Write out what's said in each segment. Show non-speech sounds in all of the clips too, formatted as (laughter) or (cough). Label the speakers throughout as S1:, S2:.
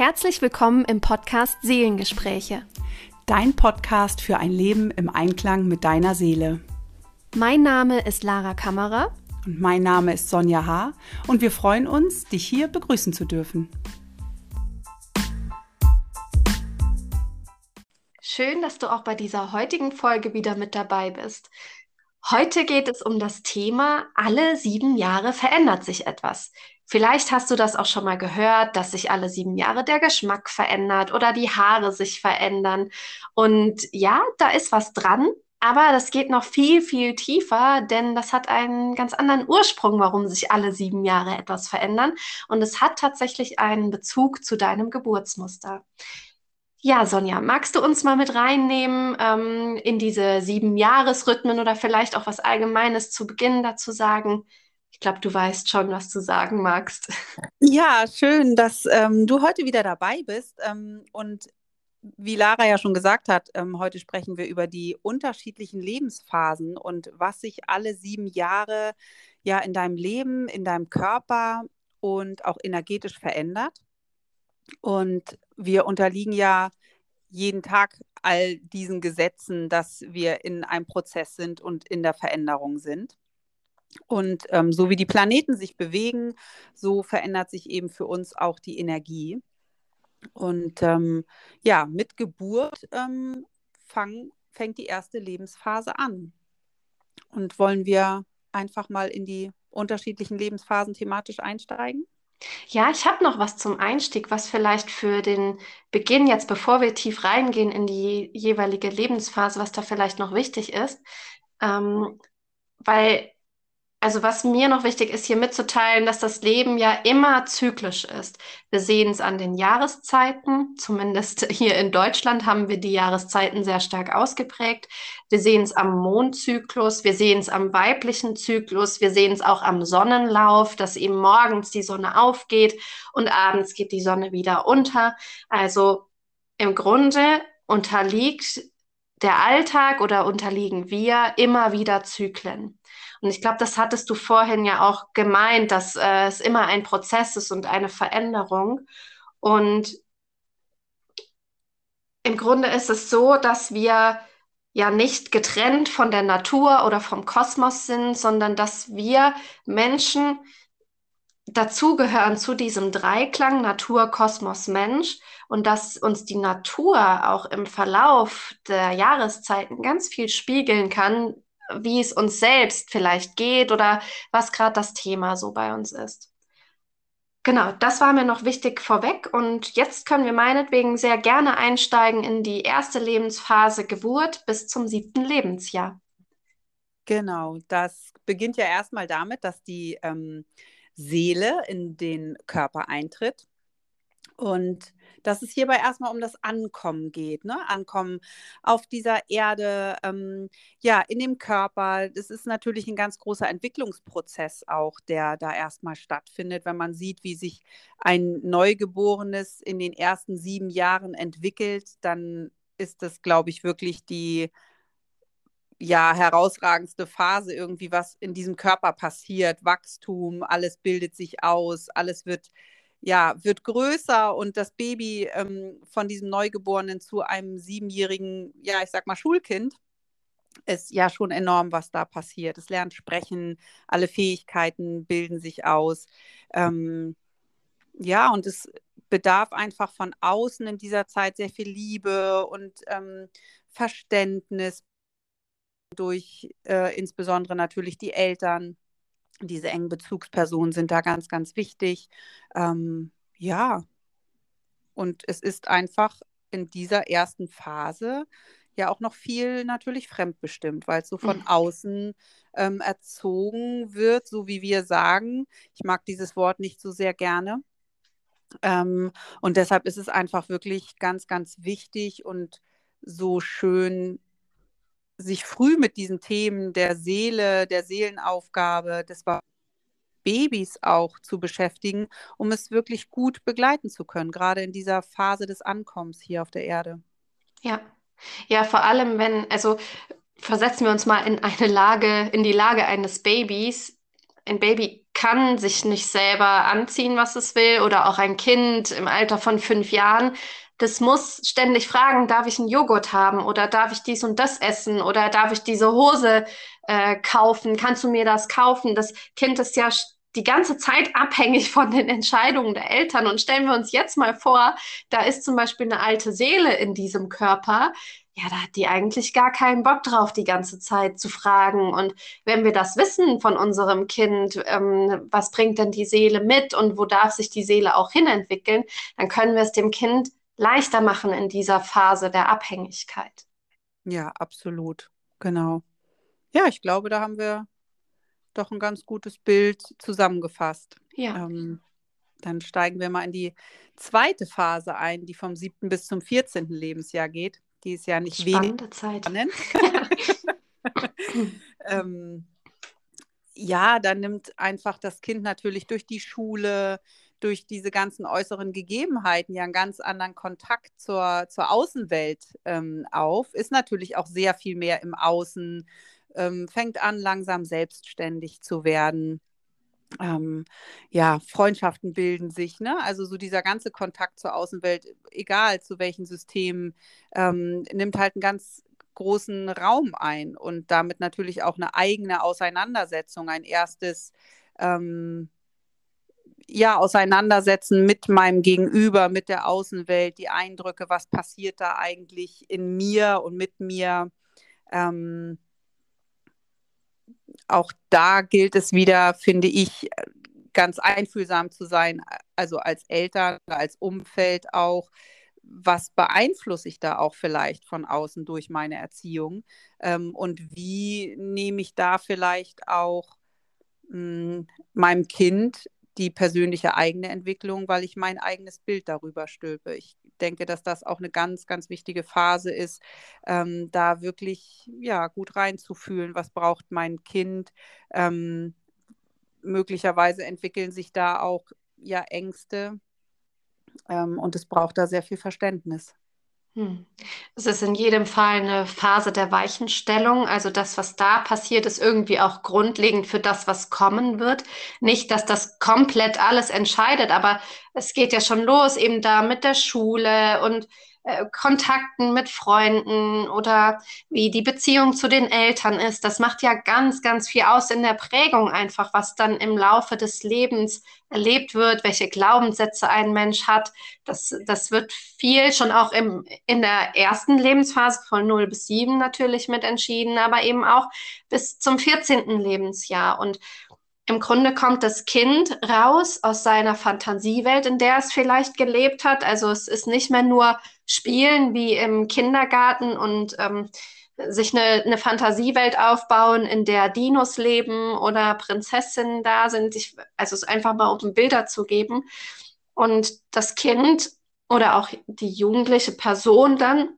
S1: Herzlich willkommen im Podcast Seelengespräche.
S2: Dein Podcast für ein Leben im Einklang mit deiner Seele.
S1: Mein Name ist Lara Kammerer.
S2: Und mein Name ist Sonja H. Und wir freuen uns, dich hier begrüßen zu dürfen.
S1: Schön, dass du auch bei dieser heutigen Folge wieder mit dabei bist. Heute geht es um das Thema, alle sieben Jahre verändert sich etwas. Vielleicht hast du das auch schon mal gehört, dass sich alle sieben Jahre der Geschmack verändert oder die Haare sich verändern. Und ja, da ist was dran, aber das geht noch viel, viel tiefer, denn das hat einen ganz anderen Ursprung, warum sich alle sieben Jahre etwas verändern. Und es hat tatsächlich einen Bezug zu deinem Geburtsmuster. Ja, Sonja, magst du uns mal mit reinnehmen ähm, in diese sieben Jahresrhythmen oder vielleicht auch was Allgemeines zu Beginn dazu sagen? Ich glaube, du weißt schon, was du sagen magst.
S2: Ja, schön, dass ähm, du heute wieder dabei bist. Ähm, und wie Lara ja schon gesagt hat, ähm, heute sprechen wir über die unterschiedlichen Lebensphasen und was sich alle sieben Jahre ja in deinem Leben, in deinem Körper und auch energetisch verändert. Und wir unterliegen ja jeden Tag all diesen Gesetzen, dass wir in einem Prozess sind und in der Veränderung sind. Und ähm, so wie die Planeten sich bewegen, so verändert sich eben für uns auch die Energie. Und ähm, ja, mit Geburt ähm, fang, fängt die erste Lebensphase an. Und wollen wir einfach mal in die unterschiedlichen Lebensphasen thematisch einsteigen?
S1: Ja, ich habe noch was zum Einstieg, was vielleicht für den Beginn jetzt, bevor wir tief reingehen in die jeweilige Lebensphase, was da vielleicht noch wichtig ist. Ähm, weil also was mir noch wichtig ist, hier mitzuteilen, dass das Leben ja immer zyklisch ist. Wir sehen es an den Jahreszeiten, zumindest (laughs) hier in Deutschland haben wir die Jahreszeiten sehr stark ausgeprägt. Wir sehen es am Mondzyklus, wir sehen es am weiblichen Zyklus, wir sehen es auch am Sonnenlauf, dass eben morgens die Sonne aufgeht und abends geht die Sonne wieder unter. Also im Grunde unterliegt der Alltag oder unterliegen wir immer wieder Zyklen. Und ich glaube, das hattest du vorhin ja auch gemeint, dass äh, es immer ein Prozess ist und eine Veränderung. Und im Grunde ist es so, dass wir ja nicht getrennt von der Natur oder vom Kosmos sind, sondern dass wir Menschen dazugehören zu diesem Dreiklang Natur, Kosmos, Mensch und dass uns die Natur auch im Verlauf der Jahreszeiten ganz viel spiegeln kann, wie es uns selbst vielleicht geht oder was gerade das Thema so bei uns ist. Genau, das war mir noch wichtig vorweg und jetzt können wir meinetwegen sehr gerne einsteigen in die erste Lebensphase Geburt bis zum siebten Lebensjahr.
S2: Genau, das beginnt ja erstmal damit, dass die ähm, Seele in den Körper eintritt und dass es hierbei erstmal um das Ankommen geht, ne? Ankommen auf dieser Erde, ähm, ja, in dem Körper. Das ist natürlich ein ganz großer Entwicklungsprozess auch, der da erstmal stattfindet, wenn man sieht, wie sich ein Neugeborenes in den ersten sieben Jahren entwickelt, dann ist das, glaube ich, wirklich die ja, herausragendste Phase irgendwie, was in diesem Körper passiert. Wachstum, alles bildet sich aus, alles wird ja, wird größer und das Baby ähm, von diesem Neugeborenen zu einem siebenjährigen, ja, ich sag mal, Schulkind, ist ja schon enorm, was da passiert. Es lernt sprechen, alle Fähigkeiten bilden sich aus. Ähm, ja, und es bedarf einfach von außen in dieser Zeit sehr viel Liebe und ähm, Verständnis durch äh, insbesondere natürlich die Eltern diese engen Bezugspersonen sind da ganz, ganz wichtig. Ähm, ja, und es ist einfach in dieser ersten Phase ja auch noch viel natürlich fremdbestimmt, weil es so von mhm. außen ähm, erzogen wird, so wie wir sagen. Ich mag dieses Wort nicht so sehr gerne. Ähm, und deshalb ist es einfach wirklich ganz, ganz wichtig und so schön, sich früh mit diesen Themen der Seele, der Seelenaufgabe, des Babys auch zu beschäftigen, um es wirklich gut begleiten zu können, gerade in dieser Phase des Ankommens hier auf der Erde.
S1: Ja, ja, vor allem wenn, also versetzen wir uns mal in eine Lage, in die Lage eines Babys, ein Baby kann sich nicht selber anziehen, was es will, oder auch ein Kind im Alter von fünf Jahren. Das muss ständig fragen, darf ich einen Joghurt haben oder darf ich dies und das essen oder darf ich diese Hose äh, kaufen? Kannst du mir das kaufen? Das Kind ist ja die ganze Zeit (laughs) abhängig von den Entscheidungen der Eltern. Und stellen wir uns jetzt mal vor, da ist zum Beispiel eine alte Seele in diesem Körper. Ja, da hat die eigentlich gar keinen Bock drauf, die ganze Zeit zu fragen. Und wenn wir das wissen von unserem Kind, ähm, was bringt denn die Seele mit und wo darf sich die Seele auch hinentwickeln, dann können wir es dem Kind leichter machen in dieser Phase der Abhängigkeit.
S2: Ja, absolut. Genau. Ja, ich glaube, da haben wir doch ein ganz gutes Bild zusammengefasst.
S1: Ja. Ähm,
S2: dann steigen wir mal in die zweite Phase ein, die vom 7. bis zum 14. Lebensjahr geht. Die ist ja nicht
S1: Spannende wenig
S2: Zeit. spannend. (laughs) (laughs) ähm, ja, dann nimmt einfach das Kind natürlich durch die Schule, durch diese ganzen äußeren Gegebenheiten ja einen ganz anderen Kontakt zur, zur Außenwelt ähm, auf, ist natürlich auch sehr viel mehr im Außen, ähm, fängt an, langsam selbstständig zu werden. Ähm, ja, Freundschaften bilden sich, ne? Also so dieser ganze Kontakt zur Außenwelt, egal zu welchen Systemen, ähm, nimmt halt einen ganz großen Raum ein und damit natürlich auch eine eigene Auseinandersetzung, ein erstes ähm, ja, Auseinandersetzen mit meinem Gegenüber, mit der Außenwelt, die Eindrücke, was passiert da eigentlich in mir und mit mir. Ähm, auch da gilt es wieder, finde ich, ganz einfühlsam zu sein, also als Eltern, als Umfeld auch. Was beeinflusse ich da auch vielleicht von außen durch meine Erziehung? Ähm, und wie nehme ich da vielleicht auch mh, hm, meinem Kind die persönliche eigene Entwicklung, weil ich mein eigenes Bild darüber stülpe. Ich denke, dass das auch eine ganz, ganz wichtige Phase ist, ähm, da wirklich ja, gut reinzufühlen, was braucht mein Kind. Ähm, möglicherweise entwickeln sich da auch ja Ängste ähm, und es braucht da sehr viel Verständnis.
S1: Hm. Es ist in jedem Fall eine Phase der Weichenstellung. Also das, was da passiert, ist irgendwie auch grundlegend für das, was kommen wird. Nicht, dass das komplett alles entscheidet, aber es geht ja schon los, eben da mit der Schule und äh, Kontakten mit Freunden oder wie die Beziehung zu den Eltern ist. Das macht ja ganz, ganz viel aus in der Prägung einfach, was dann im Laufe des Lebens erlebt wird, welche Glaubenssätze ein Mensch hat. Das, das wird viel schon auch im, in der ersten Lebensphase von 0 bis 7 natürlich mit entschieden, aber eben auch bis zum 14. Lebensjahr. Und im Grunde kommt das Kind raus aus seiner Fantasiewelt, in der es vielleicht gelebt hat. Also es ist nicht mehr nur Spielen wie im Kindergarten und ähm, sich eine, eine Fantasiewelt aufbauen, in der Dinos leben oder Prinzessinnen da sind. Ich, also es einfach mal um Bilder zu geben. Und das Kind oder auch die jugendliche Person dann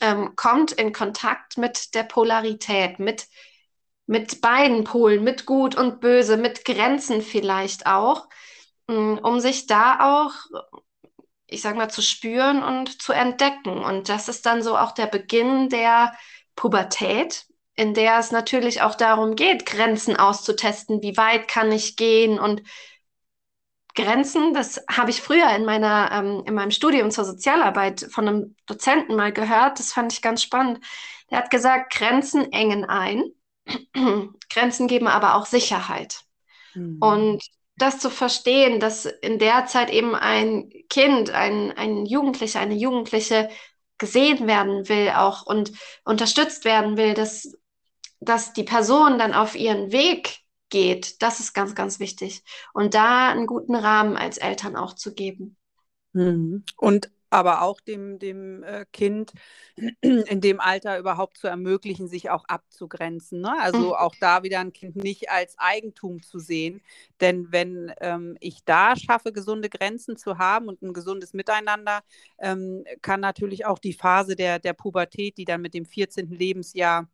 S1: ähm, kommt in Kontakt mit der Polarität, mit mit beiden Polen, mit Gut und Böse, mit Grenzen vielleicht auch, mm, um sich da auch, ich sag mal, zu spüren und zu entdecken. Und das ist dann so auch der Beginn der Pubertät, in der es natürlich auch darum geht, Grenzen auszutesten, wie weit kann ich gehen und Grenzen, das habe ich früher in meiner ähm, in meinem Studium zur Sozialarbeit von einem Dozenten mal gehört. Das fand ich ganz spannend. Der hat gesagt, Grenzen engen ein (clears throat) Grenzen geben aber auch Sicherheit. Mhm. Und das zu verstehen, dass in der Zeit eben ein Kind, ein, ein Jugendlicher, eine Jugendliche gesehen werden will auch und unterstützt werden will, dass, dass die Person dann auf ihren Weg geht, das ist ganz, ganz wichtig. Und da einen guten Rahmen als Eltern auch zu geben.
S2: Mhm. Und aber auch dem, dem äh, Kind (clears throat) in dem Alter überhaupt zu ermöglichen, sich auch abzugrenzen. Ne? Also mhm. auch da wieder ein Kind nicht als Eigentum zu sehen. Denn wenn ähm, ich da schaffe, gesunde Grenzen zu haben und ein gesundes Miteinander, ähm, kann natürlich auch die Phase der, der Pubertät, die dann mit dem 14. Lebensjahr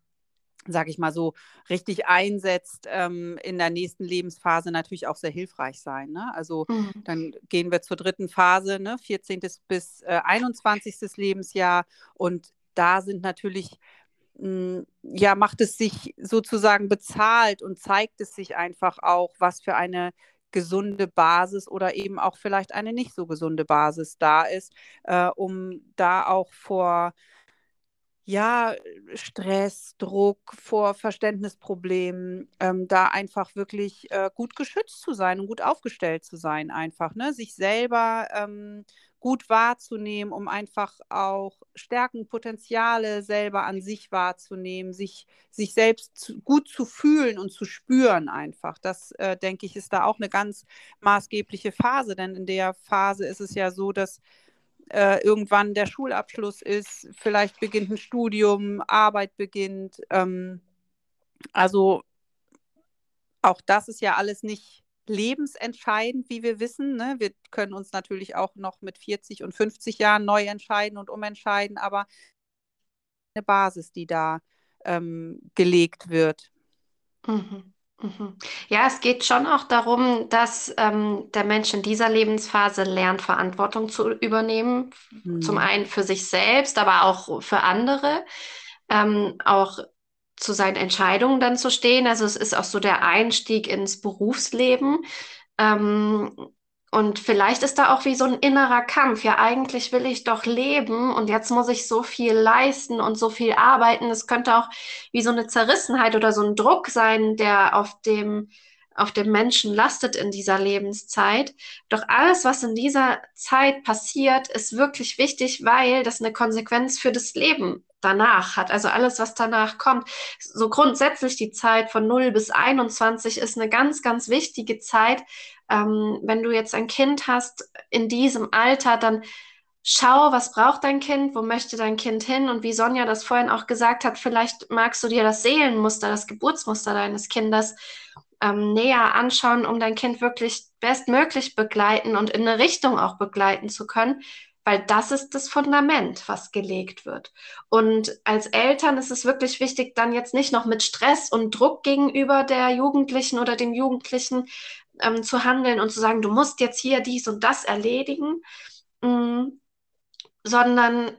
S2: sage ich mal so, richtig einsetzt ähm, in der nächsten Lebensphase natürlich auch sehr hilfreich sein. Ne? Also mhm. dann gehen wir zur dritten Phase, ne? 14. bis äh, 21. Lebensjahr und da sind natürlich ja, macht es sich sozusagen bezahlt und zeigt es sich einfach auch, was für eine gesunde Basis oder eben auch vielleicht eine nicht so gesunde Basis da ist, äh, um da auch vor ja, Stress, Druck, vor Verständnisproblemen, ähm, da einfach wirklich äh, gut geschützt zu sein und gut aufgestellt zu sein, einfach, ne? Sich selber ähm, gut wahrzunehmen, um einfach auch Stärken, Potenziale selber an sich wahrzunehmen, sich, sich selbst zu, gut zu fühlen und zu spüren einfach. Das, äh, denke ich, ist da auch eine ganz maßgebliche Phase, denn in der Phase ist es ja so, dass äh, irgendwann der Schulabschluss ist, vielleicht beginnt ein Studium, Arbeit beginnt. Ähm, also auch das ist ja alles nicht lebensentscheidend, wie wir wissen. Ne? Wir können uns natürlich auch noch mit 40 und 50 Jahren neu entscheiden und umentscheiden, aber eine Basis, die da ähm, gelegt wird.
S1: Mhm. Mhm. Ja, es geht schon auch darum, dass ähm, der Mensch in dieser Lebensphase lernt, Verantwortung zu übernehmen. Mhm. Zum einen für sich selbst, aber auch für andere. Ähm, auch zu seinen Entscheidungen dann zu stehen. Also es ist auch so der Einstieg ins Berufsleben. Ähm, und vielleicht ist da auch wie so ein innerer Kampf. Ja, eigentlich will ich doch leben und jetzt muss ich so viel leisten und so viel arbeiten. Es könnte auch wie so eine Zerrissenheit oder so ein Druck sein, der auf dem, auf dem Menschen lastet in dieser Lebenszeit. Doch alles, was in dieser Zeit passiert, ist wirklich wichtig, weil das eine Konsequenz für das Leben danach hat. Also alles, was danach kommt. So grundsätzlich die Zeit von 0 bis 21 ist eine ganz, ganz wichtige Zeit, ähm, wenn du jetzt ein Kind hast in diesem Alter, dann schau, was braucht dein Kind, wo möchte dein Kind hin und wie Sonja das vorhin auch gesagt hat, vielleicht magst du dir das Seelenmuster, das Geburtsmuster deines Kindes ähm, näher anschauen, um dein Kind wirklich bestmöglich begleiten und in eine Richtung auch begleiten zu können, weil das ist das Fundament, was gelegt wird. Und als Eltern ist es wirklich wichtig, dann jetzt nicht noch mit Stress und Druck gegenüber der Jugendlichen oder dem Jugendlichen ähm, zu handeln und zu sagen, du musst jetzt hier dies und das erledigen, mh, mm, sondern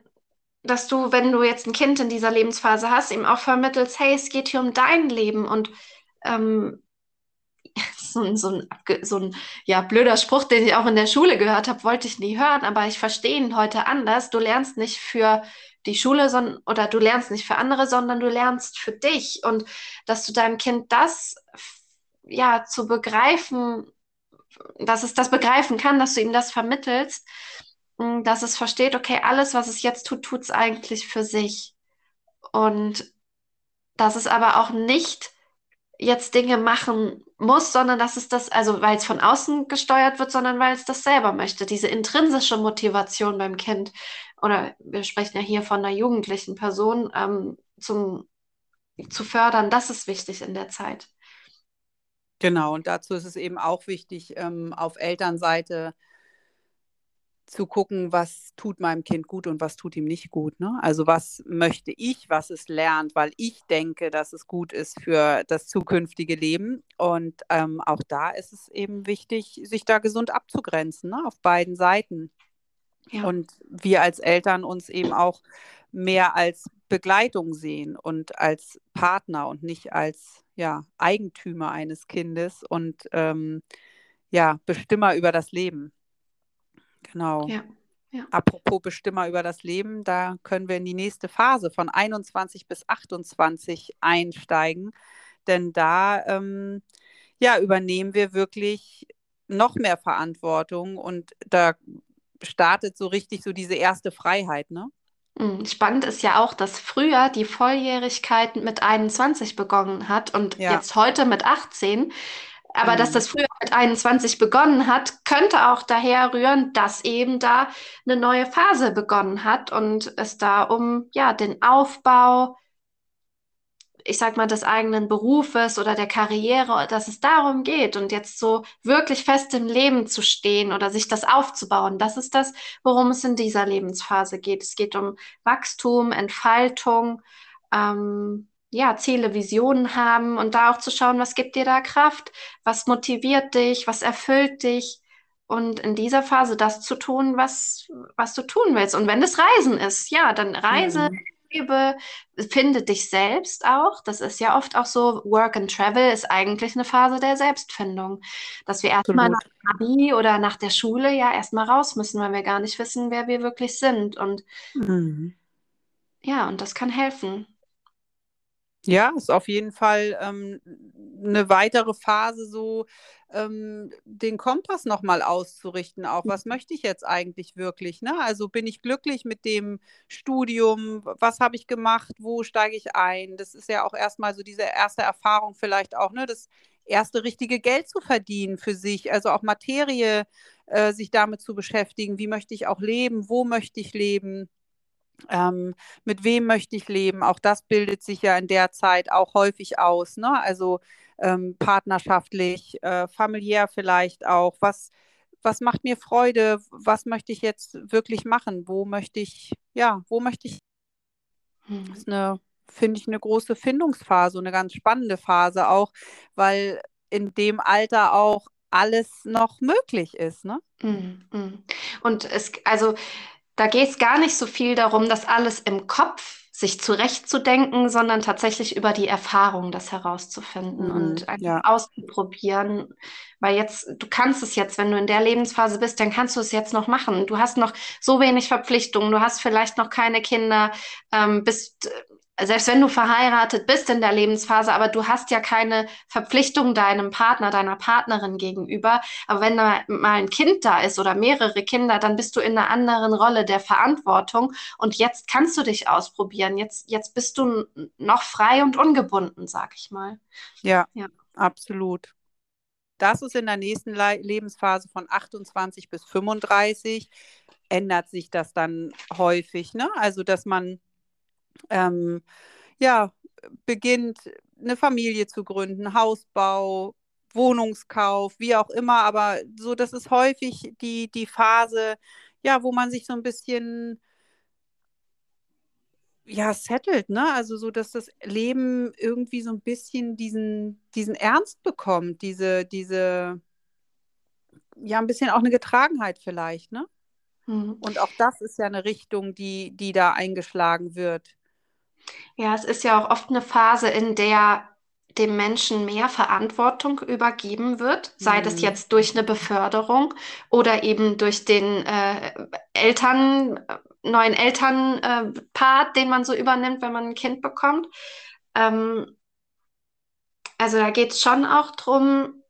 S1: dass du, wenn du jetzt ein Kind in dieser Lebensphase hast, ihm auch vermittelst, hey, es geht hier um dein Leben und ähm, (laughs) so, ein, so, ein, so ein ja, blöder Spruch, den ich auch in der Schule gehört habe, wollte ich nie hören, aber ich verstehe ihn heute anders. Du lernst nicht für die Schule sondern, oder du lernst nicht für andere, sondern du lernst für dich und dass du deinem Kind das ja, zu begreifen, dass es das begreifen kann, dass du ihm das vermittelst, mm, dass es versteht, okay, alles, was es jetzt tut, tut es eigentlich für sich. Und dass es aber auch nicht jetzt Dinge machen muss, sondern dass es das, also weil es von außen gesteuert wird, sondern weil es das selber möchte. Diese intrinsische Motivation beim Kind, oder wir sprechen ja hier von einer jugendlichen Person, ähm, zum, zu fördern, das ist wichtig in der Zeit.
S2: Genau, und dazu ist es eben auch wichtig, ähm, auf Elternseite zu gucken, was tut meinem Kind gut und was tut ihm nicht gut. Ne? Also was möchte ich, was es lernt, weil ich denke, dass es gut ist für das zukünftige Leben. Und ähm, auch da ist es eben wichtig, sich da gesund abzugrenzen, ne? auf beiden Seiten. Ja. Und wir als Eltern uns eben auch mehr als Begleitung sehen und als Partner und nicht als ja, Eigentümer eines Kindes und ähm, ja, Bestimmer über das Leben. Genau. Ja, ja. Apropos Bestimmer über das Leben, da können wir in die nächste Phase von 21 bis 28 einsteigen, denn da ähm, ja, übernehmen wir wirklich noch mehr Verantwortung und da startet so richtig so diese erste Freiheit, ne?
S1: Hm, spannend ist ja auch, dass früher die Volljährigkeit mit 21 begonnen hat und ja. jetzt heute mit 18. Aber dass das früher mit 21 begonnen hat, könnte auch daher rühren, dass eben da eine neue Phase begonnen hat und es da um ja den Aufbau ich sag mal, des eigenen Berufes oder der Karriere, dass es darum geht und jetzt so wirklich fest im Leben zu stehen oder sich das aufzubauen. Das ist das, worum es in dieser Lebensphase geht. Es geht um Wachstum, Entfaltung, ähm, ja, Ziele, Visionen haben und da auch zu schauen, was gibt dir da Kraft, was motiviert dich, was erfüllt dich und in dieser Phase das zu tun, was, was du tun willst. Und wenn es Reisen ist, ja, dann reise. Mhm lebe, finde dich selbst auch. Das ist ja oft auch so, Work and Travel ist eigentlich eine Phase der Selbstfindung. Dass wir erstmal nach dem Abi oder nach der Schule ja erstmal raus müssen, weil wir gar nicht wissen, wer wir wirklich sind. Und mhm. ja, und das kann helfen.
S2: Ja, ist auf jeden Fall ähm, eine weitere Phase, so ähm, den Kompass nochmal auszurichten. Auch was mhm. möchte ich jetzt eigentlich wirklich? Ne? Also bin ich glücklich mit dem Studium? Was habe ich gemacht? Wo steige ich ein? Das ist ja auch erstmal so diese erste Erfahrung, vielleicht auch, ne? das erste richtige Geld zu verdienen für sich, also auch Materie, äh, sich damit zu beschäftigen. Wie möchte ich auch leben? Wo möchte ich leben? Ähm, mit wem möchte ich leben? Auch das bildet sich ja in der Zeit auch häufig aus. Ne? Also ähm, partnerschaftlich, äh, familiär vielleicht auch. Was, was macht mir Freude? Was möchte ich jetzt wirklich machen? Wo möchte ich, ja, wo möchte ich? Hm. Das ist eine, finde ich, eine große Findungsphase, eine ganz spannende Phase auch, weil in dem Alter auch alles noch möglich ist. Ne?
S1: Mhm. Und es, also da geht es gar nicht so viel darum, dass alles im Kopf sich zurechtzudenken, sondern tatsächlich über die Erfahrung das herauszufinden mhm, und ja. auszuprobieren. Weil jetzt, du kannst es jetzt, wenn du in der Lebensphase bist, dann kannst du es jetzt noch machen. Du hast noch so wenig Verpflichtungen, du hast vielleicht noch keine Kinder, ähm, bist selbst wenn du verheiratet bist in der Lebensphase, aber du hast ja keine Verpflichtung deinem Partner, deiner Partnerin gegenüber. Aber wenn da mal ein Kind da ist oder mehrere Kinder, dann bist du in einer anderen Rolle der Verantwortung. Und jetzt kannst du dich ausprobieren. Jetzt, jetzt bist du noch frei und ungebunden, sag ich mal.
S2: Ja, ja. absolut. Das ist in der nächsten Le Lebensphase von 28 bis 35 ändert sich das dann häufig. Ne? Also, dass man ähm, ja, beginnt, eine Familie zu gründen, Hausbau, Wohnungskauf, wie auch immer, aber so, das ist häufig die, die Phase, ja, wo man sich so ein bisschen ja, settelt, ne? Also so, dass das Leben irgendwie so ein bisschen diesen, diesen Ernst bekommt, diese, diese, ja, ein bisschen auch eine Getragenheit vielleicht, ne? Mhm. Und auch das ist ja eine Richtung, die, die da eingeschlagen wird.
S1: Ja, es ist ja auch oft eine Phase, in der dem Menschen mehr Verantwortung übergeben wird, sei mhm. das jetzt durch eine Beförderung oder eben durch den äh, Eltern, äh, neuen Elternpart, äh, den man so übernimmt, wenn man ein Kind bekommt. Ähm, also da geht es schon auch darum,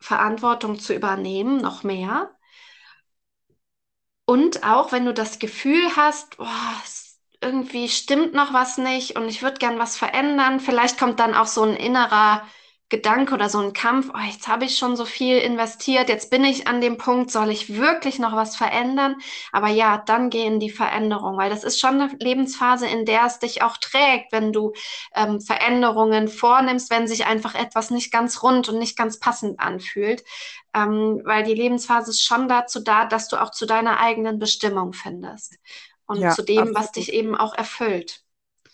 S1: Verantwortung zu übernehmen, noch mehr. Und auch wenn du das Gefühl hast, boah, es irgendwie stimmt noch was nicht und ich würde gern was verändern. Vielleicht kommt dann auch so ein innerer Gedanke oder so ein Kampf, oh, jetzt habe ich schon so viel investiert, jetzt bin ich an dem Punkt, soll ich wirklich noch was verändern? Aber ja, dann gehen die Veränderungen, weil das ist schon eine Lebensphase, in der es dich auch trägt, wenn du ähm, Veränderungen vornimmst, wenn sich einfach etwas nicht ganz rund und nicht ganz passend anfühlt. Ähm, weil die Lebensphase ist schon dazu da, dass du auch zu deiner eigenen Bestimmung findest und ja, zu dem, absolut. was dich eben auch erfüllt.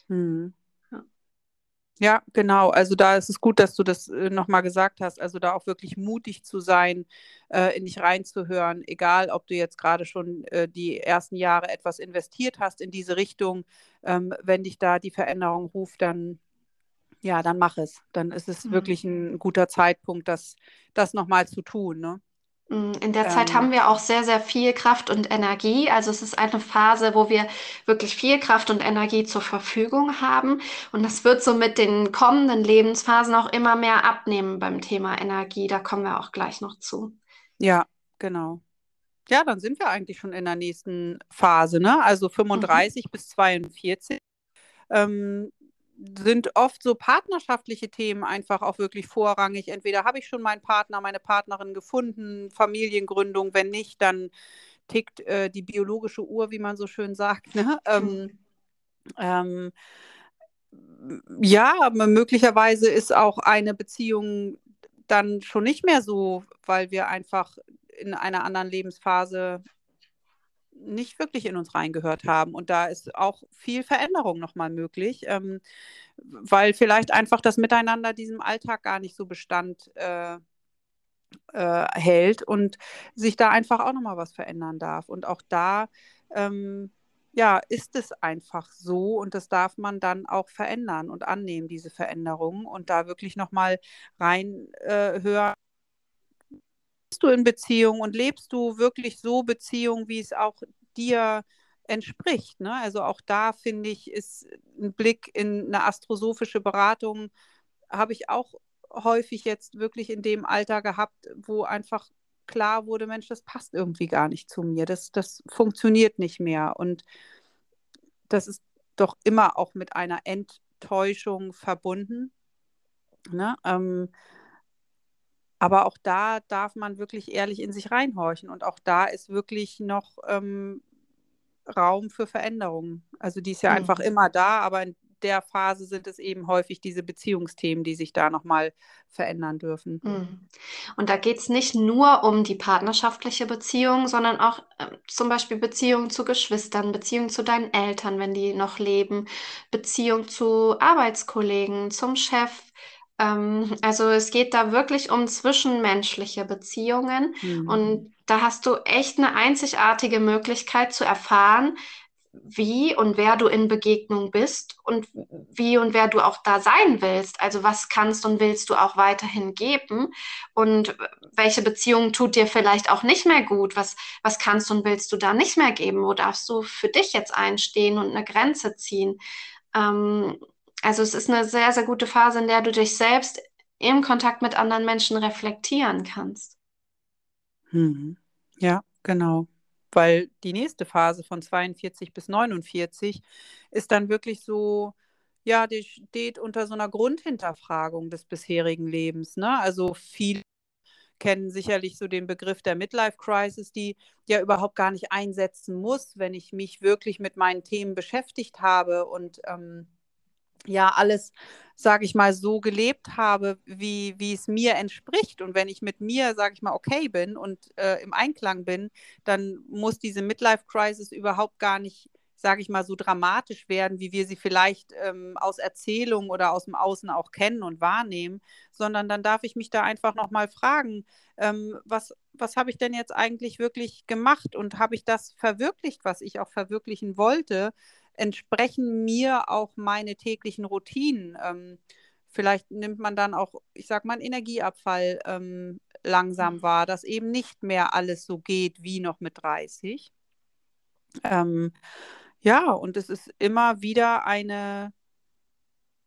S2: Hm. Ja. genau. Also da ist es gut, dass du das äh, nochmal gesagt hast. Also da auch wirklich mutig zu sein, äh, in dich reinzuhören, egal ob du jetzt gerade schon äh, die ersten Jahre etwas investiert hast in diese Richtung. Ähm, wenn dich da die Veränderung ruft, dann ja, dann mach es. Dann ist es mhm. wirklich ein guter Zeitpunkt, das, das nochmal zu tun. Ne?
S1: Mm, in der Zeit ähm, haben wir auch sehr, sehr viel Kraft und Energie. Also es ist eine Phase, wo wir wirklich viel Kraft und Energie zur Verfügung haben. Und das wird so mit den kommenden Lebensphasen auch immer mehr abnehmen beim Thema Energie. Da kommen wir auch gleich noch zu.
S2: Ja, genau. Ja, dann sind wir eigentlich schon in der nächsten Phase, ne? Also 35 mhm. bis 42. Ähm, sind oft so partnerschaftliche Themen einfach auch wirklich vorrangig. Entweder habe ich schon meinen Partner, meine Partnerin gefunden, Familiengründung, wenn nicht, dann tickt äh, die biologische Uhr, wie man so schön sagt. (laughs) Ne? Ähm, ähm, ja, möglicherweise ist auch eine Beziehung dann schon nicht mehr so, weil wir einfach in einer anderen Lebensphase nicht wirklich in uns reingehört haben. Und da ist auch viel Veränderung nochmal möglich, ähm, weil vielleicht einfach das Miteinander diesem Alltag gar nicht so Bestand äh, äh, hält und sich da einfach auch nochmal was verändern darf. Und auch da, ähm, ja, ist es einfach so und das darf man dann auch verändern und annehmen, diese Veränderungen und da wirklich nochmal rein äh, du in Beziehung und lebst du wirklich so Beziehung, wie es auch dir entspricht? Ne? Also auch da finde ich, ist ein Blick in eine astrosophische Beratung, habe ich auch häufig jetzt wirklich in dem Alter gehabt, wo einfach klar wurde, Mensch, das passt irgendwie gar nicht zu mir, das, das funktioniert nicht mehr. Und das ist doch immer auch mit einer Enttäuschung verbunden. Ne? Ähm, aber auch da darf man wirklich ehrlich in sich reinhorchen und auch da ist wirklich noch ähm, Raum für Veränderungen. Also die ist ja mhm. einfach immer da, aber in der Phase sind es eben häufig diese Beziehungsthemen, die sich da nochmal verändern dürfen.
S1: Mhm. Und da geht es nicht nur um die partnerschaftliche Beziehung, sondern auch äh, zum Beispiel Beziehungen zu Geschwistern, Beziehungen zu deinen Eltern, wenn die noch leben, Beziehung zu Arbeitskollegen, zum Chef. Ähm, also es geht da wirklich um zwischenmenschliche Beziehungen mhm. und da hast du echt eine einzigartige Möglichkeit zu erfahren, wie und wer du in Begegnung bist und wie und wer du auch da sein willst. Also was kannst und willst du auch weiterhin geben und welche Beziehung tut dir vielleicht auch nicht mehr gut? Was, was kannst und willst du da nicht mehr geben? Wo darfst du für dich jetzt einstehen und eine Grenze ziehen? Ähm, also es ist eine sehr, sehr gute Phase, in der du dich selbst im Kontakt mit anderen Menschen reflektieren kannst.
S2: Mhm. Ja, genau weil die nächste Phase von 42 bis 49 ist dann wirklich so, ja, die steht unter so einer Grundhinterfragung des bisherigen Lebens. Ne? Also viele kennen sicherlich so den Begriff der Midlife Crisis, die ja überhaupt gar nicht einsetzen muss, wenn ich mich wirklich mit meinen Themen beschäftigt habe und ähm, ja alles, sage ich mal, so gelebt habe, wie, wie es mir entspricht. Und wenn ich mit mir, sage ich mal, okay bin und äh, im Einklang bin, dann muss diese Midlife-Crisis überhaupt gar nicht, sage ich mal, so dramatisch werden, wie wir sie vielleicht ähm, aus Erzählungen oder aus dem Außen auch kennen und wahrnehmen, sondern dann darf ich mich da einfach nochmal fragen, ähm, was, was habe ich denn jetzt eigentlich wirklich gemacht und habe ich das verwirklicht, was ich auch verwirklichen wollte? Entsprechen mir auch meine täglichen Routinen. Ähm, vielleicht nimmt man dann auch, ich sag mal, einen Energieabfall ähm, langsam mhm. wahr, dass eben nicht mehr alles so geht wie noch mit 30. Ähm, ja, und es ist immer wieder eine,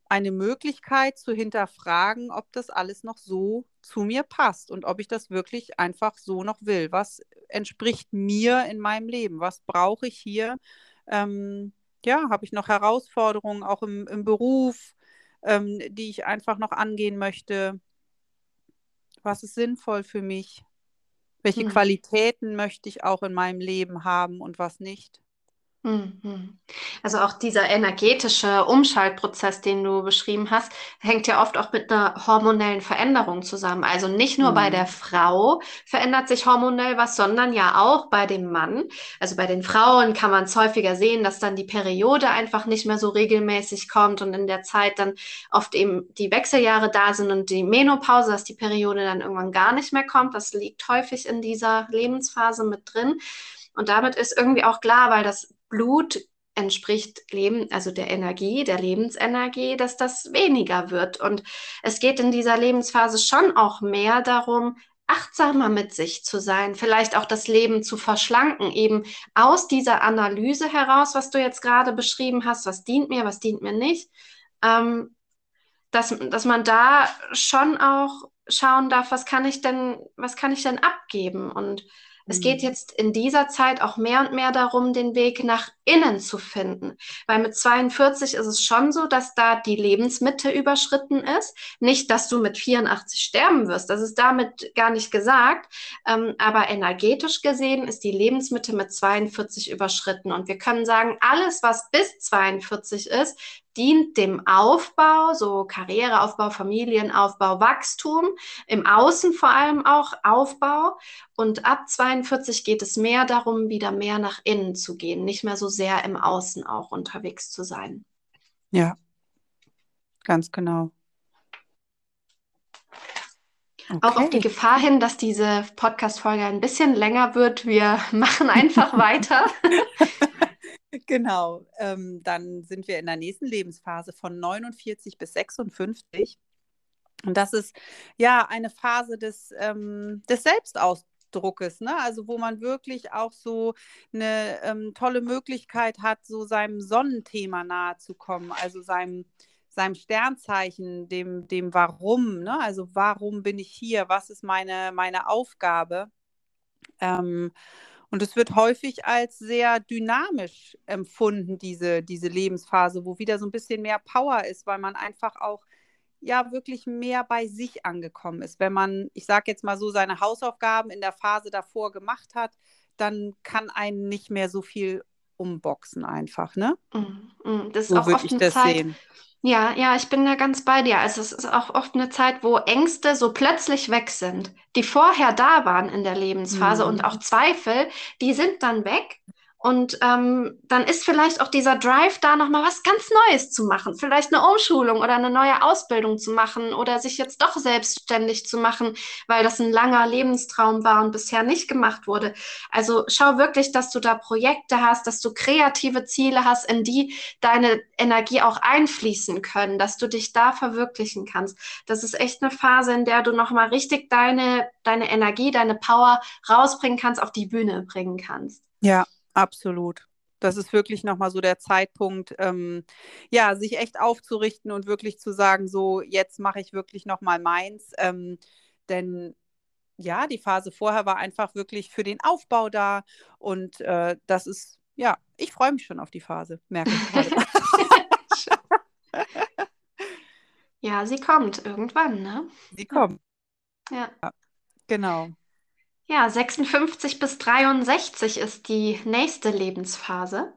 S2: eine Möglichkeit zu hinterfragen, ob das alles noch so zu mir passt und ob ich das wirklich einfach so noch will. Was entspricht mir in meinem Leben? Was brauche ich hier? Ähm, ja, habe ich noch Herausforderungen auch im, im Beruf, ähm, die ich einfach noch angehen möchte? Was ist sinnvoll für mich? Welche hm. Qualitäten möchte ich auch in meinem Leben haben und was nicht?
S1: Mhm. Also auch dieser energetische Umschaltprozess, den du beschrieben hast, hängt ja oft auch mit einer hormonellen Veränderung zusammen. Also nicht nur mhm. bei der Frau verändert sich hormonell was, sondern ja auch bei dem Mann. Also bei den Frauen kann man es häufiger sehen, dass dann die Periode einfach nicht mehr so regelmäßig kommt und in der Zeit dann oft eben die Wechseljahre da sind und die Menopause, dass die Periode dann irgendwann gar nicht mehr kommt. Das liegt häufig in dieser Lebensphase mit drin. Und damit ist irgendwie auch klar, weil das Blut entspricht Leben, also der Energie, der Lebensenergie, dass das weniger wird. Und es geht in dieser Lebensphase schon auch mehr darum, achtsamer mit sich zu sein, vielleicht auch das Leben zu verschlanken, eben aus dieser Analyse heraus, was du jetzt gerade beschrieben hast, was dient mir, was dient mir nicht, ähm, dass, dass man da schon auch schauen darf, was kann ich denn, was kann ich denn abgeben und es geht mhm. jetzt in dieser Zeit auch mehr und mehr darum, den Weg nach innen zu finden. Weil mit 42 ist es schon so, dass da die Lebensmitte überschritten ist. Nicht, dass du mit 84 sterben wirst. Das ist damit gar nicht gesagt. Ähm, aber energetisch gesehen ist die Lebensmitte mit 42 überschritten. Und wir können sagen, alles, was bis 42 ist, dient dem Aufbau, so Karriereaufbau, Familienaufbau, Wachstum, im Außen vor allem auch Aufbau. Und ab 42 geht es mehr darum, wieder mehr nach innen zu gehen, nicht mehr so sehr im Außen auch unterwegs zu sein.
S2: Ja, ganz genau.
S1: Okay. Auch auf die Gefahr hin, dass diese Podcast-Folge ein bisschen länger wird. Wir (laughs) machen einfach weiter. (laughs)
S2: Genau, ähm, dann sind wir in der nächsten Lebensphase von 49 bis 56. Und das ist ja eine Phase des, ähm, des Selbstausdruckes, ne? Also wo man wirklich auch so eine ähm, tolle Möglichkeit hat, so seinem Sonnenthema nahe zu kommen, also seinem, seinem Sternzeichen, dem, dem Warum, ne? Also warum bin ich hier? Was ist meine, meine Aufgabe? Ähm, und es wird häufig als sehr dynamisch empfunden, diese, diese Lebensphase, wo wieder so ein bisschen mehr Power ist, weil man einfach auch ja wirklich mehr bei sich angekommen ist. Wenn man, ich sage jetzt mal so, seine Hausaufgaben in der Phase davor gemacht hat, dann kann einen nicht mehr so viel umboxen einfach, ne?
S1: Mm, mm, das ist
S2: So
S1: auch oft
S2: ich
S1: eine
S2: das
S1: Zeit,
S2: sehen.
S1: ja, ja, ich bin da ganz bei dir. Also es ist auch oft eine Zeit, wo Ängste so plötzlich weg sind, die vorher da waren in der Lebensphase und auch
S2: Mhm.
S1: Zweifel, die sind dann weg. Und ähm, dann ist vielleicht auch dieser Drive da, nochmal was ganz Neues zu machen. Vielleicht eine Umschulung oder eine neue Ausbildung zu machen oder sich jetzt doch selbstständig zu machen, weil das ein langer Lebenstraum war und bisher nicht gemacht wurde. Also schau wirklich, dass du da Projekte hast, dass du kreative Ziele hast, in die deine Energie auch einfließen können, dass du dich da verwirklichen kannst. Das ist echt eine Phase, in der du nochmal richtig deine, deine Energie, deine Power rausbringen kannst, auf die Bühne bringen kannst.
S2: Ja, absolut. Das ist wirklich nochmal so der Zeitpunkt, ähm, ja, sich echt aufzurichten und wirklich zu sagen, so, jetzt mache ich wirklich nochmal meins. Ähm, denn ja, die Phase vorher war einfach wirklich für den Aufbau da. Und äh, das ist, ja, ich freue mich schon auf die Phase, merke ich gerade. (laughs)
S1: Ja, sie kommt irgendwann, ne?
S2: Sie kommt,
S1: Ja.
S2: genau.
S1: Ja, 56 bis 63 ist die nächste Lebensphase.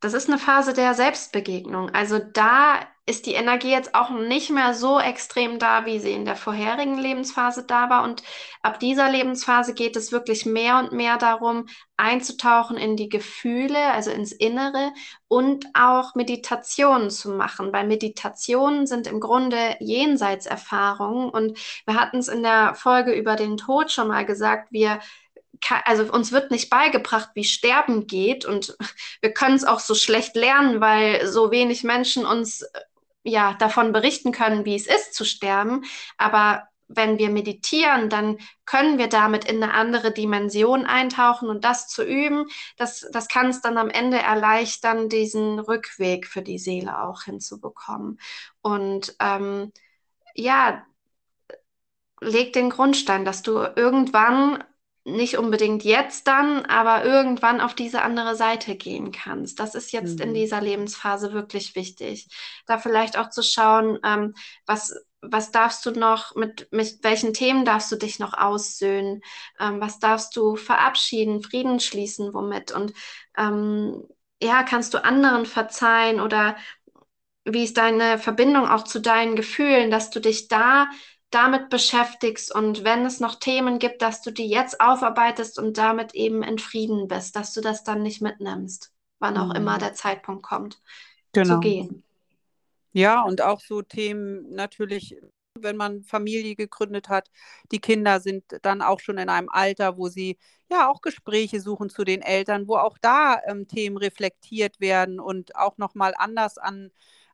S1: Das ist eine Phase der Selbstbegegnung. Also da ist die Energie jetzt auch nicht mehr so extrem da, wie sie in der vorherigen Lebensphase da war. Und ab dieser Lebensphase geht es wirklich mehr und mehr darum, einzutauchen in die Gefühle, also ins Innere und auch Meditationen zu machen, weil Meditationen sind im Grunde Jenseitserfahrungen. Und wir hatten es in der Folge über den Tod schon mal gesagt, wir also uns wird nicht beigebracht, wie Sterben geht und (laughs) wir können es auch so schlecht lernen, weil so wenig Menschen uns ja davon berichten können, wie es ist zu sterben. Aber wenn wir meditieren, dann können wir damit in eine andere Dimension eintauchen und das zu üben, das, das kann es dann am Ende erleichtern, diesen Rückweg für die Seele auch hinzubekommen. Und ähm, ja, leg den Grundstein, dass du irgendwann nicht unbedingt jetzt dann, aber irgendwann auf diese andere Seite gehen kannst. Das ist jetzt in
S2: Mhm.
S1: dieser Lebensphase wirklich wichtig. Da vielleicht auch zu schauen, ähm, was, was darfst du noch, mit, mit welchen Themen darfst du dich noch aussöhnen? Ähm, was darfst du verabschieden, Frieden schließen, womit? Und ähm, ja, kannst du anderen verzeihen oder wie ist deine Verbindung auch zu deinen Gefühlen, dass du dich da damit beschäftigst und wenn es noch Themen gibt, dass du die jetzt aufarbeitest und damit eben in Frieden bist, dass du das dann nicht mitnimmst, wann auch immer
S2: Mhm.
S1: der Zeitpunkt kommt, zu
S2: Genau.
S1: gehen.
S2: Ja, und auch so Themen natürlich, wenn man Familie gegründet hat, die Kinder sind dann auch schon in einem Alter, wo sie ja auch Gespräche suchen zu den Eltern, wo auch da ähm, Themen reflektiert werden und auch nochmal anders an,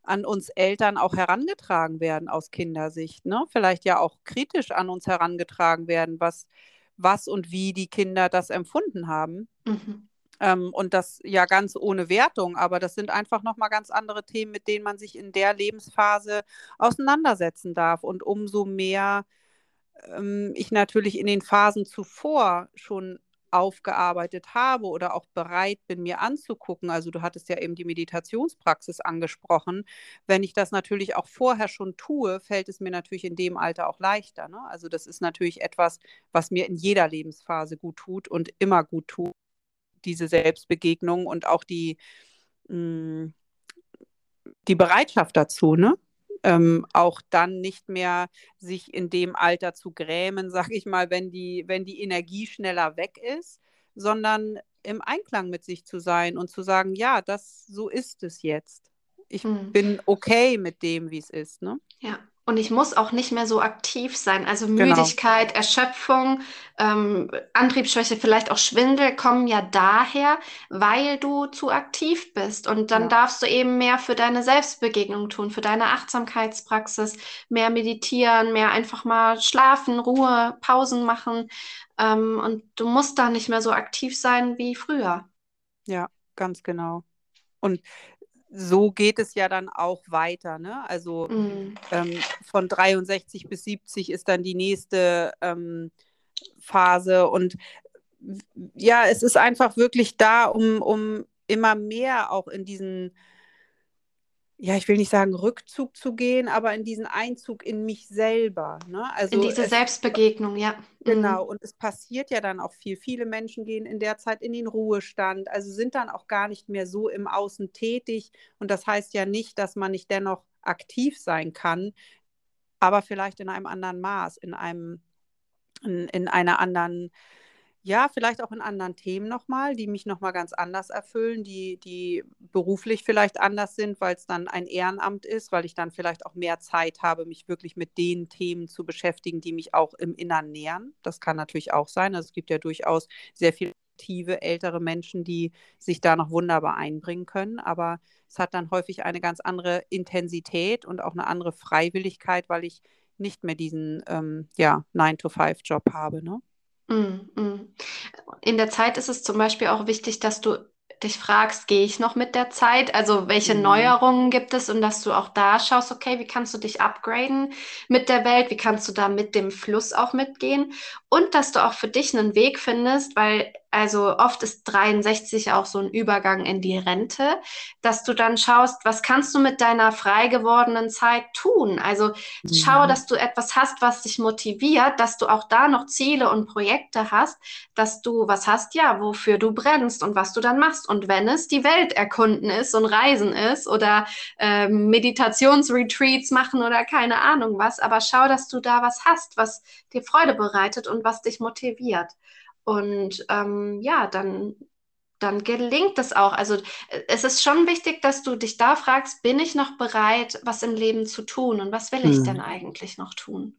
S2: an uns Eltern auch herangetragen werden aus Kindersicht, ne? Vielleicht ja auch kritisch an uns herangetragen werden, was, was und wie die Kinder das empfunden haben.
S1: Mhm.
S2: Ähm, und das ja ganz ohne Wertung, aber das sind einfach nochmal ganz andere Themen, mit denen man sich in der Lebensphase auseinandersetzen darf. Und umso mehr ähm, ich natürlich in den Phasen zuvor schon aufgearbeitet habe oder auch bereit bin, mir anzugucken. Also du hattest ja eben die Meditationspraxis angesprochen. Wenn ich das natürlich auch vorher schon tue, fällt es mir natürlich in dem Alter auch leichter. Ne? Also das ist natürlich etwas, was mir in jeder Lebensphase gut tut und immer gut tut diese Selbstbegegnung und auch die, mh, die Bereitschaft dazu, ne? Ähm, auch dann nicht mehr sich in dem Alter zu grämen, (laughs) sag ich mal, wenn die, wenn die Energie schneller weg ist, sondern im Einklang mit sich zu sein und zu sagen, ja, das so ist es jetzt. Ich
S1: Mhm.
S2: bin okay mit dem, wie es ist, ne?
S1: Ja, Und ich muss auch nicht mehr so aktiv sein. Also
S2: Genau.
S1: Müdigkeit, Erschöpfung, ähm, Antriebsschwäche, vielleicht auch Schwindel kommen ja daher, weil du zu aktiv bist. Und dann
S2: Ja.
S1: darfst du eben mehr für deine Selbstbegegnung tun, für deine Achtsamkeitspraxis, mehr meditieren, mehr einfach mal schlafen, Ruhe, Pausen machen. Ähm, und du musst da nicht mehr so aktiv sein wie früher.
S2: Ja, ganz genau. Und so geht es ja dann auch weiter. Ne? Also
S1: Mm.
S2: ähm, von 63 bis 70 ist dann die nächste ähm, Phase. Und ja, es ist einfach wirklich da, um, um immer mehr auch in diesen, ja, ich will nicht sagen Rückzug zu gehen, aber in diesen Einzug in mich selber. Ne?
S1: In
S2: Also
S1: diese
S2: es,
S1: Selbstbegegnung, ja.
S2: Genau,
S1: Mm.
S2: und es passiert ja dann auch viel. Viele Menschen gehen in der Zeit in den Ruhestand, also sind dann auch gar nicht mehr so im Außen tätig. Und das heißt ja nicht, dass man nicht dennoch aktiv sein kann, aber vielleicht in einem anderen Maß, in einem, in, in einer anderen, ja, vielleicht auch in anderen Themen nochmal, die mich nochmal ganz anders erfüllen, die, die beruflich vielleicht anders sind, weil es dann ein Ehrenamt ist, weil ich dann vielleicht auch mehr Zeit habe, mich wirklich mit den Themen zu beschäftigen, die mich auch im Innern nähern. Das kann natürlich auch sein. Also es gibt ja durchaus sehr viele aktive ältere Menschen, die sich da noch wunderbar einbringen können, aber es hat dann häufig eine ganz andere Intensität und auch eine andere Freiwilligkeit, weil ich nicht mehr diesen ähm, ja, 9-to-5-Job habe. Ne?
S1: Mm, mm. In der Zeit ist es zum Beispiel auch wichtig, dass du dich fragst, gehe ich noch mit der Zeit? Also welche
S2: Mhm.
S1: Neuerungen gibt es und dass du auch da schaust, okay, wie kannst du dich upgraden mit der Welt? Wie kannst du da mit dem Fluss auch mitgehen? Und dass du auch für dich einen Weg findest, weil also oft ist 63 auch so ein Übergang in die Rente, dass du dann schaust, was kannst du mit deiner frei gewordenen Zeit tun? Also schau,
S2: Mhm.
S1: dass du etwas hast, was dich motiviert, dass du auch da noch Ziele und Projekte hast, dass du was hast, ja, wofür du brennst und was du dann machst. Und wenn es die Welt erkunden ist und Reisen ist oder ähm, Meditationsretreats machen oder keine Ahnung was, aber schau, dass du da was hast, was dir Freude bereitet und was dich motiviert. Und ähm, ja, dann, dann gelingt es auch. Also äh, es ist schon wichtig, dass du dich da fragst, bin ich noch bereit, was im Leben zu tun und was will ich denn
S2: Mhm.
S1: eigentlich noch tun?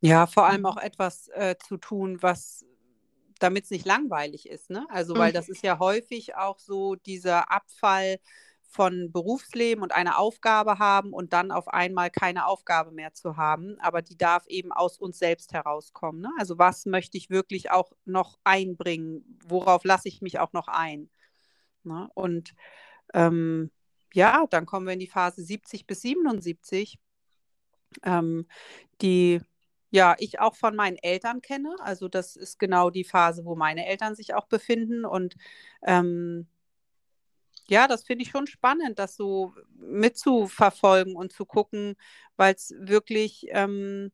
S2: Ja, vor allem auch
S1: Mhm.
S2: etwas äh, zu tun, was, damit es nicht langweilig ist, ne? Also, weil
S1: Mhm.
S2: das ist ja häufig auch so dieser Abfall von Berufsleben und eine Aufgabe haben und dann auf einmal keine Aufgabe mehr zu haben, aber die darf eben aus uns selbst herauskommen, ne? Also, was möchte ich wirklich auch noch einbringen? Worauf lasse ich mich auch noch ein? Ne? Und ähm, ja, dann kommen wir in die Phase 70 bis 77 ähm, die ja ich auch von meinen Eltern kenne. Also das ist genau die Phase, wo meine Eltern sich auch befinden. Und ähm, ja, das finde ich schon spannend, das so mitzuverfolgen und zu gucken, weil es wirklich ähm,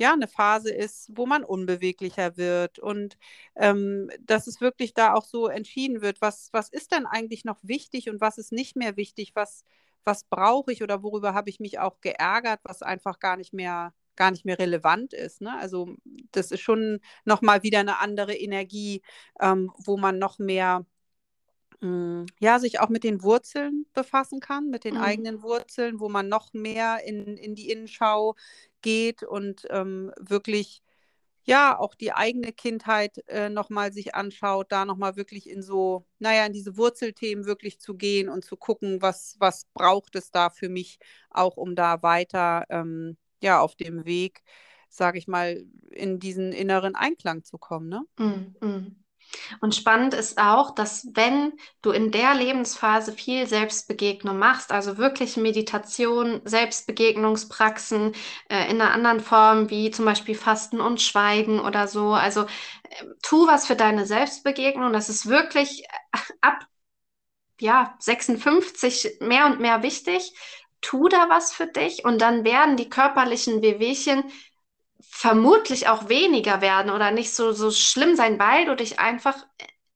S2: ja eine Phase ist, wo man unbeweglicher wird und ähm, dass es wirklich da auch so entschieden wird, was, was ist denn eigentlich noch wichtig und was ist nicht mehr wichtig, was, was brauche ich oder worüber habe ich mich auch geärgert, was einfach gar nicht mehr, gar nicht mehr relevant ist. Ne? Also das ist schon nochmal wieder eine andere Energie, ähm, wo man noch mehr ja, sich auch mit den Wurzeln befassen kann, mit den
S1: Mhm.
S2: eigenen Wurzeln, wo man noch mehr in, in die Innenschau geht und ähm, wirklich ja auch die eigene Kindheit äh, nochmal sich anschaut, da nochmal wirklich in so, naja, in diese Wurzelthemen wirklich zu gehen und zu gucken, was, was braucht es da für mich auch, um da weiter ähm, ja auf dem Weg, sage ich mal, in diesen inneren Einklang zu kommen, ne?
S1: Mm, mm. Und spannend ist auch, dass wenn du in der Lebensphase viel Selbstbegegnung machst, also wirklich Meditation, Selbstbegegnungspraxen äh, in einer anderen Form, wie zum Beispiel Fasten und Schweigen oder so, also äh, tu was für deine Selbstbegegnung. Das ist wirklich äh, ab ja, 56 mehr und mehr wichtig. Tu da was für dich und dann werden die körperlichen Wehwehchen vermutlich auch weniger werden oder nicht so, so schlimm sein, weil du dich einfach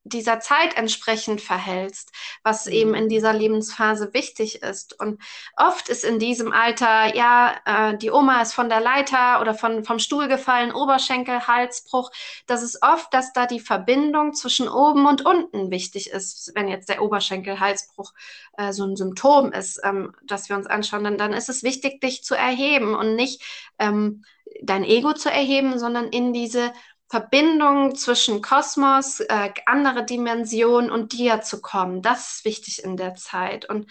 S1: dieser Zeit entsprechend verhältst, was mhm. eben in dieser Lebensphase wichtig ist. Und oft ist in diesem Alter, ja, äh, die Oma ist von der Leiter oder von, vom Stuhl gefallen, Oberschenkel, Halsbruch. Das ist oft, dass da die Verbindung zwischen oben und unten wichtig ist, wenn jetzt der Oberschenkel, Halsbruch äh, so ein Symptom ist, ähm, das wir uns anschauen, dann, dann ist es wichtig, dich zu erheben und nicht ähm, dein Ego zu erheben, sondern in diese Verbindung zwischen Kosmos, äh, andere Dimensionen und dir zu kommen. Das ist wichtig in der Zeit. Und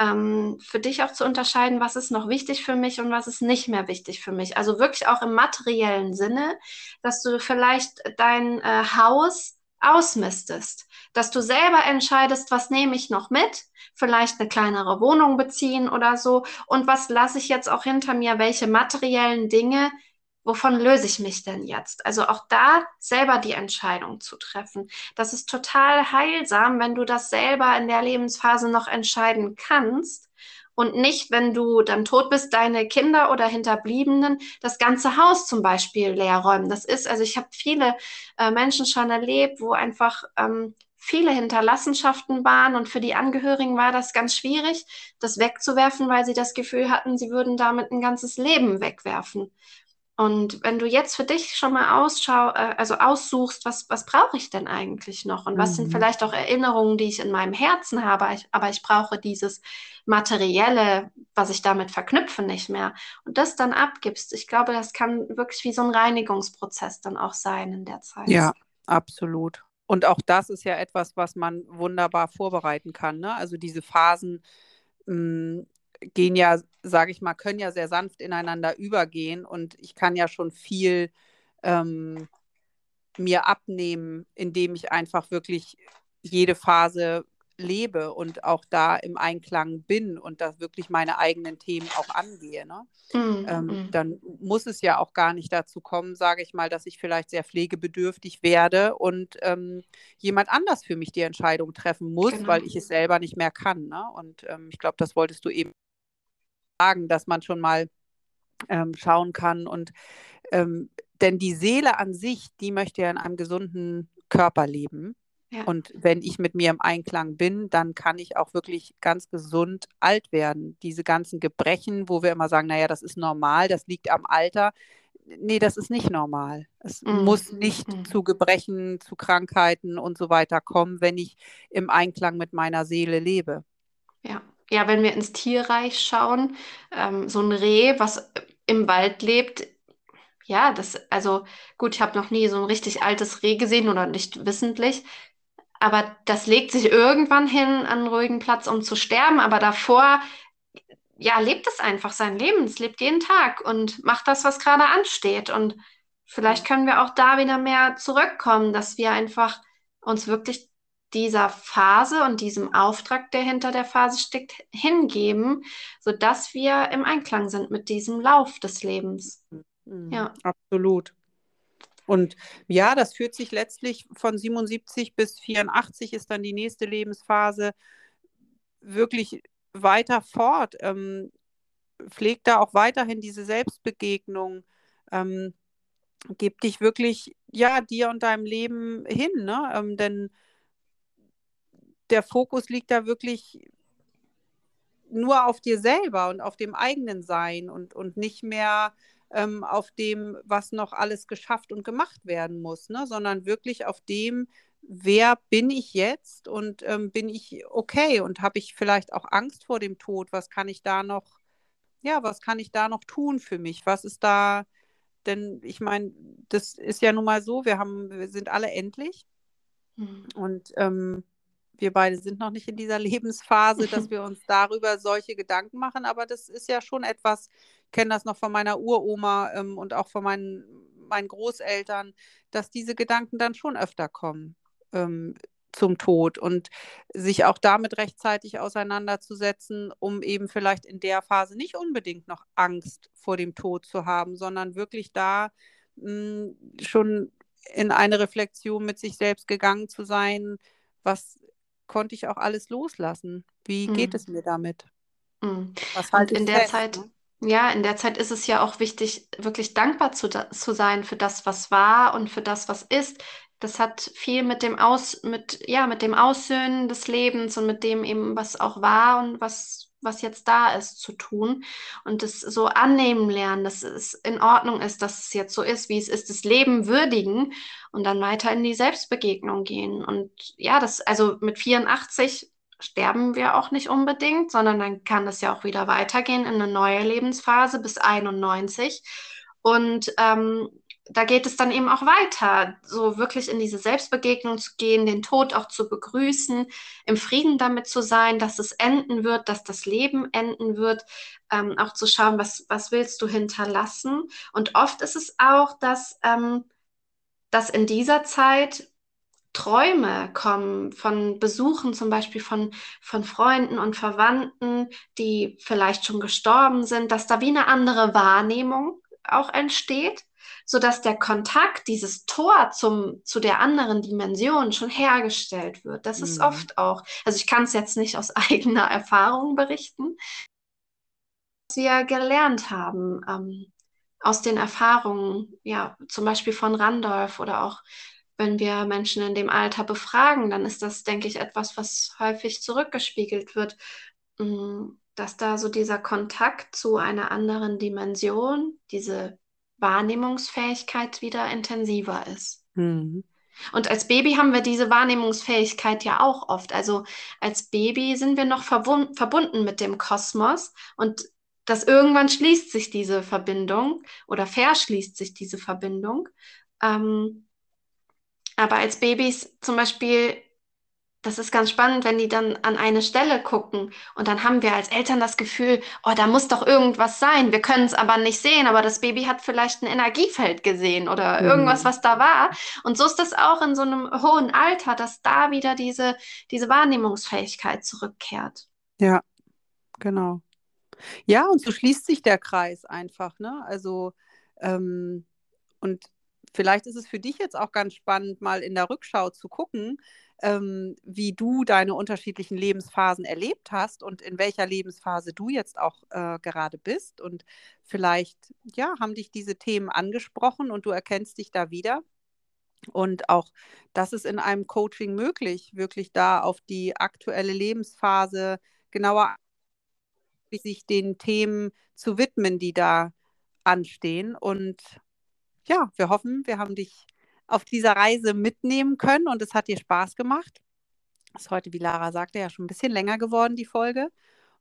S1: ähm, für dich auch zu unterscheiden, was ist noch wichtig für mich und was ist nicht mehr wichtig für mich. Also wirklich auch im materiellen Sinne, dass du vielleicht dein äh, Haus ausmistest, dass du selber entscheidest, was nehme ich noch mit, vielleicht eine kleinere Wohnung beziehen oder so und was lasse ich jetzt auch hinter mir, welche materiellen Dinge wovon löse ich mich denn jetzt? Also auch da selber die Entscheidung zu treffen. Das ist total heilsam, wenn du das selber in der Lebensphase noch entscheiden kannst und nicht, wenn du dann tot bist, deine Kinder oder Hinterbliebenen das ganze Haus zum Beispiel leer räumen. Das ist, also ich habe viele äh, Menschen schon erlebt, wo einfach ähm, viele Hinterlassenschaften waren und für die Angehörigen war das ganz schwierig, das wegzuwerfen, weil sie das Gefühl hatten, sie würden damit ein ganzes Leben wegwerfen. Und wenn du jetzt für dich schon mal ausschau, äh, also aussuchst, was, was brauche ich denn eigentlich noch? Und was mhm. sind vielleicht auch Erinnerungen, die ich in meinem Herzen habe, ich, aber ich brauche dieses Materielle, was ich damit verknüpfe, nicht mehr. Und das dann abgibst. Ich glaube, das kann wirklich wie so ein Reinigungsprozess dann auch sein in der Zeit.
S2: Ja, absolut. Und auch das ist ja etwas, was man wunderbar vorbereiten kann. Ne? Also diese Phasen, mh, hm, gehen ja, sage ich mal, können ja sehr sanft ineinander übergehen und ich kann ja schon viel ähm, mir abnehmen, indem ich einfach wirklich jede Phase lebe und auch da im Einklang bin und da wirklich meine eigenen Themen auch angehe. Ne? Mm, ähm, mm. Dann muss es ja auch gar nicht dazu kommen, sage ich mal, dass ich vielleicht sehr pflegebedürftig werde und ähm, jemand anders für mich die Entscheidung treffen muss, genau. weil ich es selber nicht mehr kann. Ne? Und ähm, ich glaube, das wolltest du eben sagen, dass man schon mal ähm, schauen kann. Und ähm, denn die Seele an sich, die möchte ja in einem gesunden Körper leben. Ja. Und wenn ich mit mir im Einklang bin, dann kann ich auch wirklich ganz gesund alt werden. Diese ganzen Gebrechen, wo wir immer sagen, naja, das ist normal, das liegt am Alter. Nee, das ist nicht normal. Es mm. muss nicht mm. zu Gebrechen, zu Krankheiten und so weiter kommen, wenn ich im Einklang mit meiner Seele lebe.
S1: Ja, ja, wenn wir ins Tierreich schauen, ähm, so ein Reh, was im Wald lebt, ja, das, also gut, ich habe noch nie so ein richtig altes Reh gesehen oder nicht wissentlich, aber das legt sich irgendwann hin an einen ruhigen Platz, um zu sterben, aber davor, ja, lebt es einfach sein Leben, es lebt jeden Tag und macht das, was gerade ansteht. Und vielleicht können wir auch da wieder mehr zurückkommen, dass wir einfach uns wirklich dieser Phase und diesem Auftrag, der hinter der Phase steckt, hingeben, sodass wir im Einklang sind mit diesem Lauf des Lebens.
S2: Mhm, ja. Absolut. Und ja, das führt sich letztlich von 77 bis 84 ist dann die nächste Lebensphase wirklich weiter fort. Ähm, pflegt da auch weiterhin diese Selbstbegegnung. Ähm, gib dich wirklich, ja, dir und deinem Leben hin, ne? Ähm, denn der Fokus liegt da wirklich nur auf dir selber und auf dem eigenen Sein und, und nicht mehr ähm, auf dem, was noch alles geschafft und gemacht werden muss, ne? sondern wirklich auf dem, wer bin ich jetzt und ähm, bin ich okay und habe ich vielleicht auch Angst vor dem Tod? Was kann ich da noch, ja, was kann ich da noch tun für mich? Was ist da, denn ich meine, das ist ja nun mal so, wir haben, wir sind alle endlich. Mhm. Und ähm, wir beide sind noch nicht in dieser (laughs) Lebensphase, dass (laughs) wir uns darüber solche Gedanken machen, aber das ist ja schon etwas, ich kenne das noch von meiner Uroma ähm, und auch von meinen, meinen Großeltern, dass diese Gedanken dann schon öfter kommen ähm, zum Tod und sich auch damit rechtzeitig auseinanderzusetzen, um eben vielleicht in der Phase nicht unbedingt noch Angst vor dem Tod zu haben, sondern wirklich da mh, hm, schon in eine Reflexion mit sich selbst gegangen zu sein, was konnte ich auch alles loslassen. Wie geht mhm. es mir damit?
S1: Mhm. Was halt in der fest, Zeit, ne? ja, in der Zeit ist es ja auch wichtig, wirklich dankbar zu, zu sein für das, was war und für das, was ist. Das hat viel mit dem Aus, mit, ja, mit dem Aussöhnen des Lebens und mit dem eben, was auch war und was, was jetzt da ist, zu tun. Und das so annehmen lernen, dass es in Ordnung ist, dass es jetzt so ist, wie es ist, das Leben würdigen und dann weiter in die Selbstbegegnung gehen. Und ja, das, also mit 84 sterben wir auch nicht unbedingt, sondern dann kann es ja auch wieder weitergehen in eine neue Lebensphase bis 91. Und ähm, da geht es dann eben auch weiter, so wirklich in diese Selbstbegegnung zu gehen, den Tod auch zu begrüßen, im Frieden damit zu sein, dass es enden wird, dass das Leben enden wird, ähm, auch zu schauen, was, was willst du hinterlassen. Und oft ist es auch, dass, ähm, dass in dieser Zeit Träume kommen von Besuchen, zum Beispiel von, von Freunden und Verwandten, die vielleicht schon gestorben sind, dass da wie eine andere Wahrnehmung auch entsteht, so dass der Kontakt, dieses Tor zum, zu der anderen Dimension schon hergestellt wird. Das mhm. ist oft auch, also ich kann es jetzt nicht aus (laughs) eigener Erfahrung berichten, was wir gelernt haben ähm, aus den Erfahrungen, ja, zum Beispiel von Randolph oder auch wenn wir Menschen in dem Alter befragen, dann ist das, denke ich, etwas, was häufig zurückgespiegelt wird, mm, dass da so dieser Kontakt zu einer anderen Dimension, diese Wahrnehmungsfähigkeit wieder intensiver ist. Mhm. Und als Baby haben wir diese Wahrnehmungsfähigkeit ja auch oft. Also als Baby sind wir noch verbunden mit dem Kosmos und das irgendwann schließt sich diese Verbindung oder verschließt sich diese Verbindung. Ähm, aber als Babys zum Beispiel, das ist ganz spannend, wenn die dann an eine Stelle gucken und dann haben wir als Eltern das Gefühl, oh, da muss doch irgendwas sein. Wir können es aber nicht sehen, aber das Baby hat vielleicht ein Energiefeld gesehen oder mhm. irgendwas, was da war. Und so ist das auch in so einem hohen Alter, dass da wieder diese, diese Wahrnehmungsfähigkeit zurückkehrt.
S2: Ja, genau. Ja, und so schließt sich der Kreis einfach, ne? Also, ähm, und Vielleicht ist es für dich jetzt auch ganz spannend, mal in der Rückschau zu gucken, ähm, wie du deine unterschiedlichen Lebensphasen erlebt hast und in welcher Lebensphase du jetzt auch äh, gerade bist. Und vielleicht, ja, haben dich diese Themen angesprochen und du erkennst dich da wieder. Und auch das ist in einem Coaching möglich, wirklich da auf die aktuelle Lebensphase genauer sich den Themen zu widmen, die da anstehen. Und ja, wir hoffen, wir haben dich auf dieser Reise mitnehmen können und es hat dir Spaß gemacht. Ist heute, wie Lara sagte, ja schon ein bisschen länger geworden, die Folge.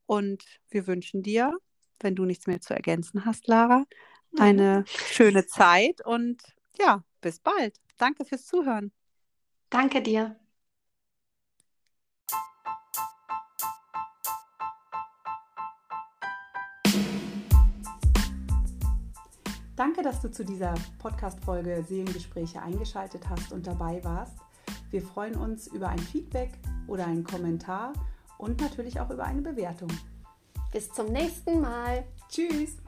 S2: Und wir wünschen dir, wenn du nichts mehr zu ergänzen hast, Lara, eine mhm. schöne Zeit und ja, bis bald. Danke fürs Zuhören.
S1: Danke dir.
S2: Danke, dass du zu dieser Podcast-Folge Seelengespräche eingeschaltet hast und dabei warst. Wir freuen uns über ein Feedback oder einen Kommentar und natürlich auch über eine Bewertung.
S1: Bis zum nächsten Mal.
S2: Tschüss.